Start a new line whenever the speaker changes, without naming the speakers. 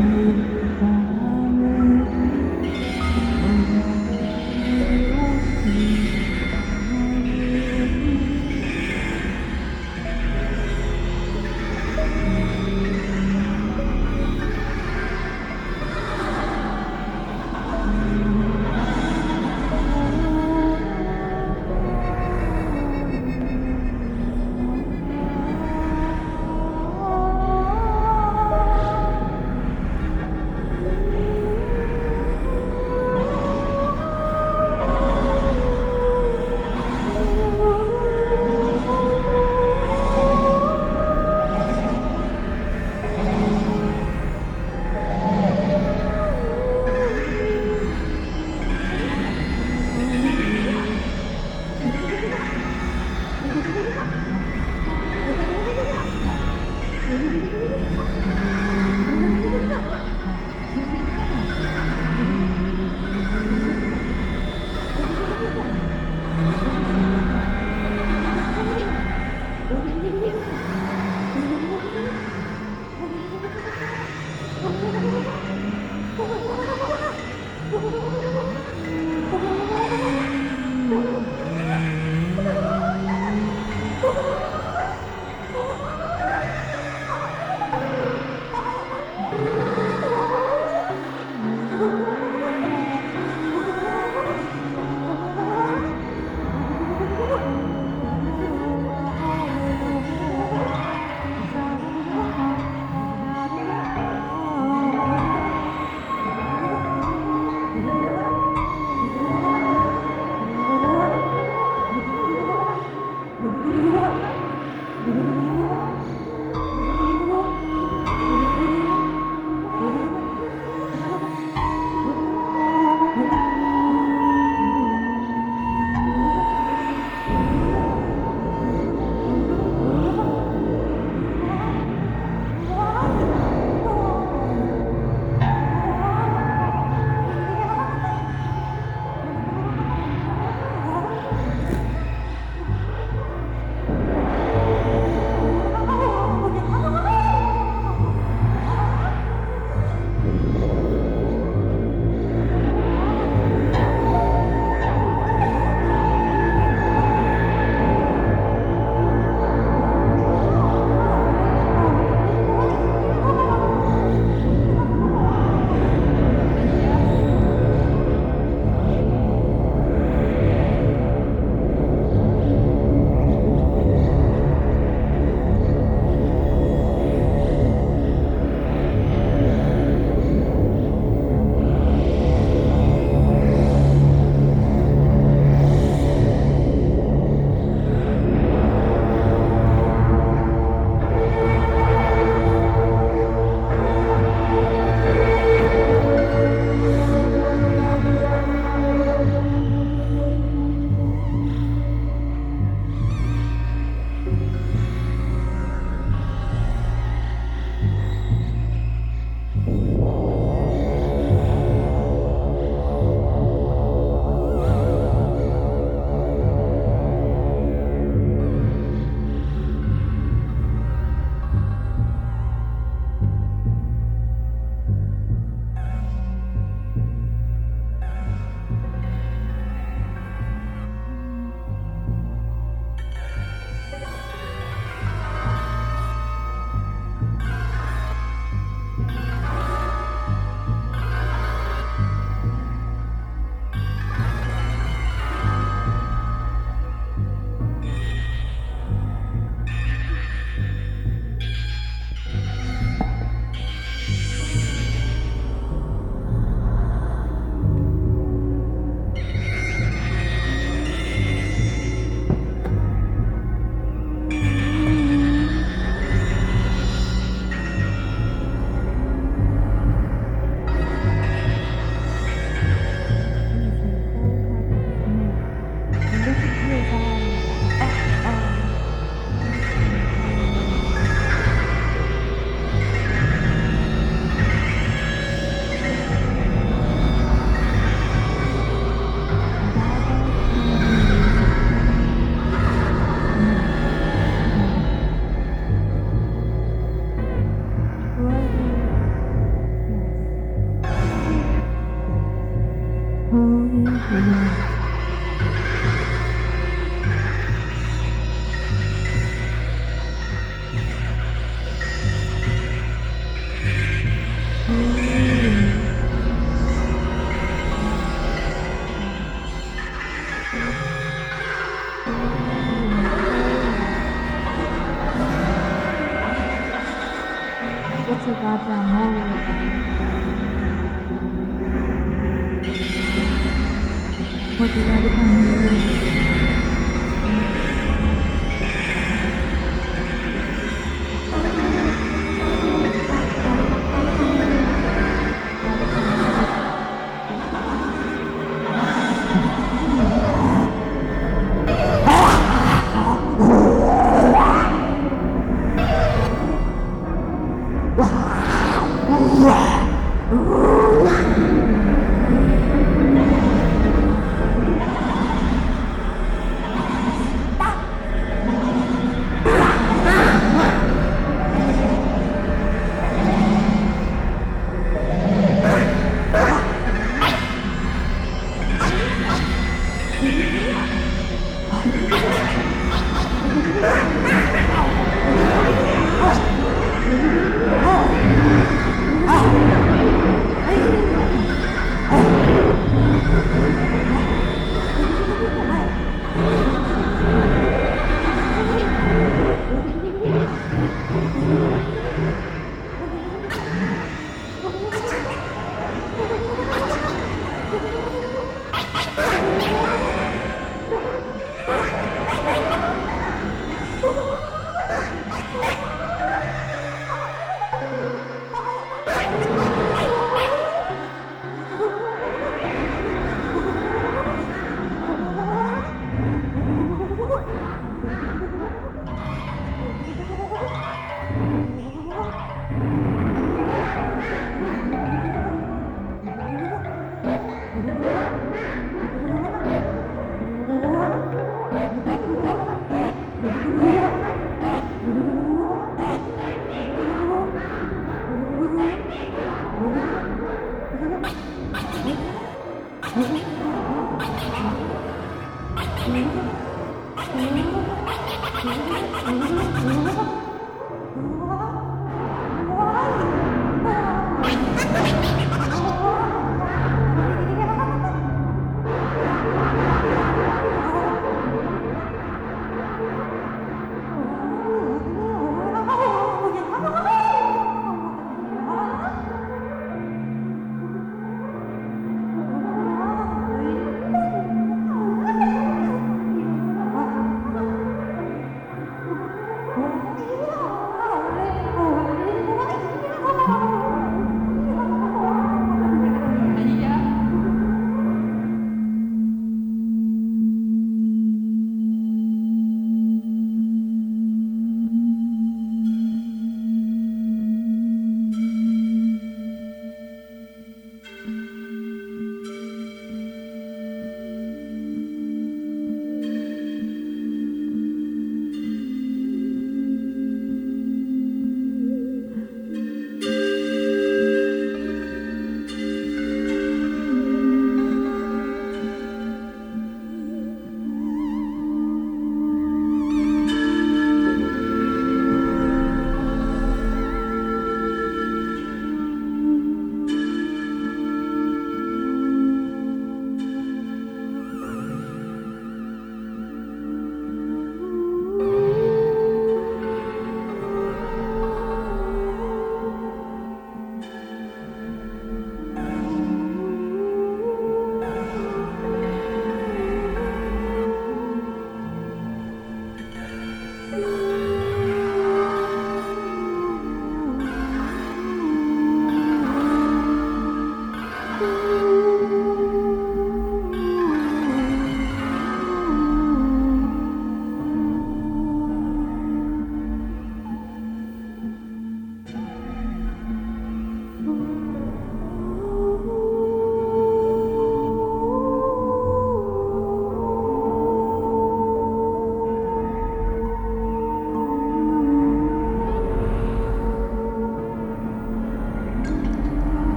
Mm-hmm.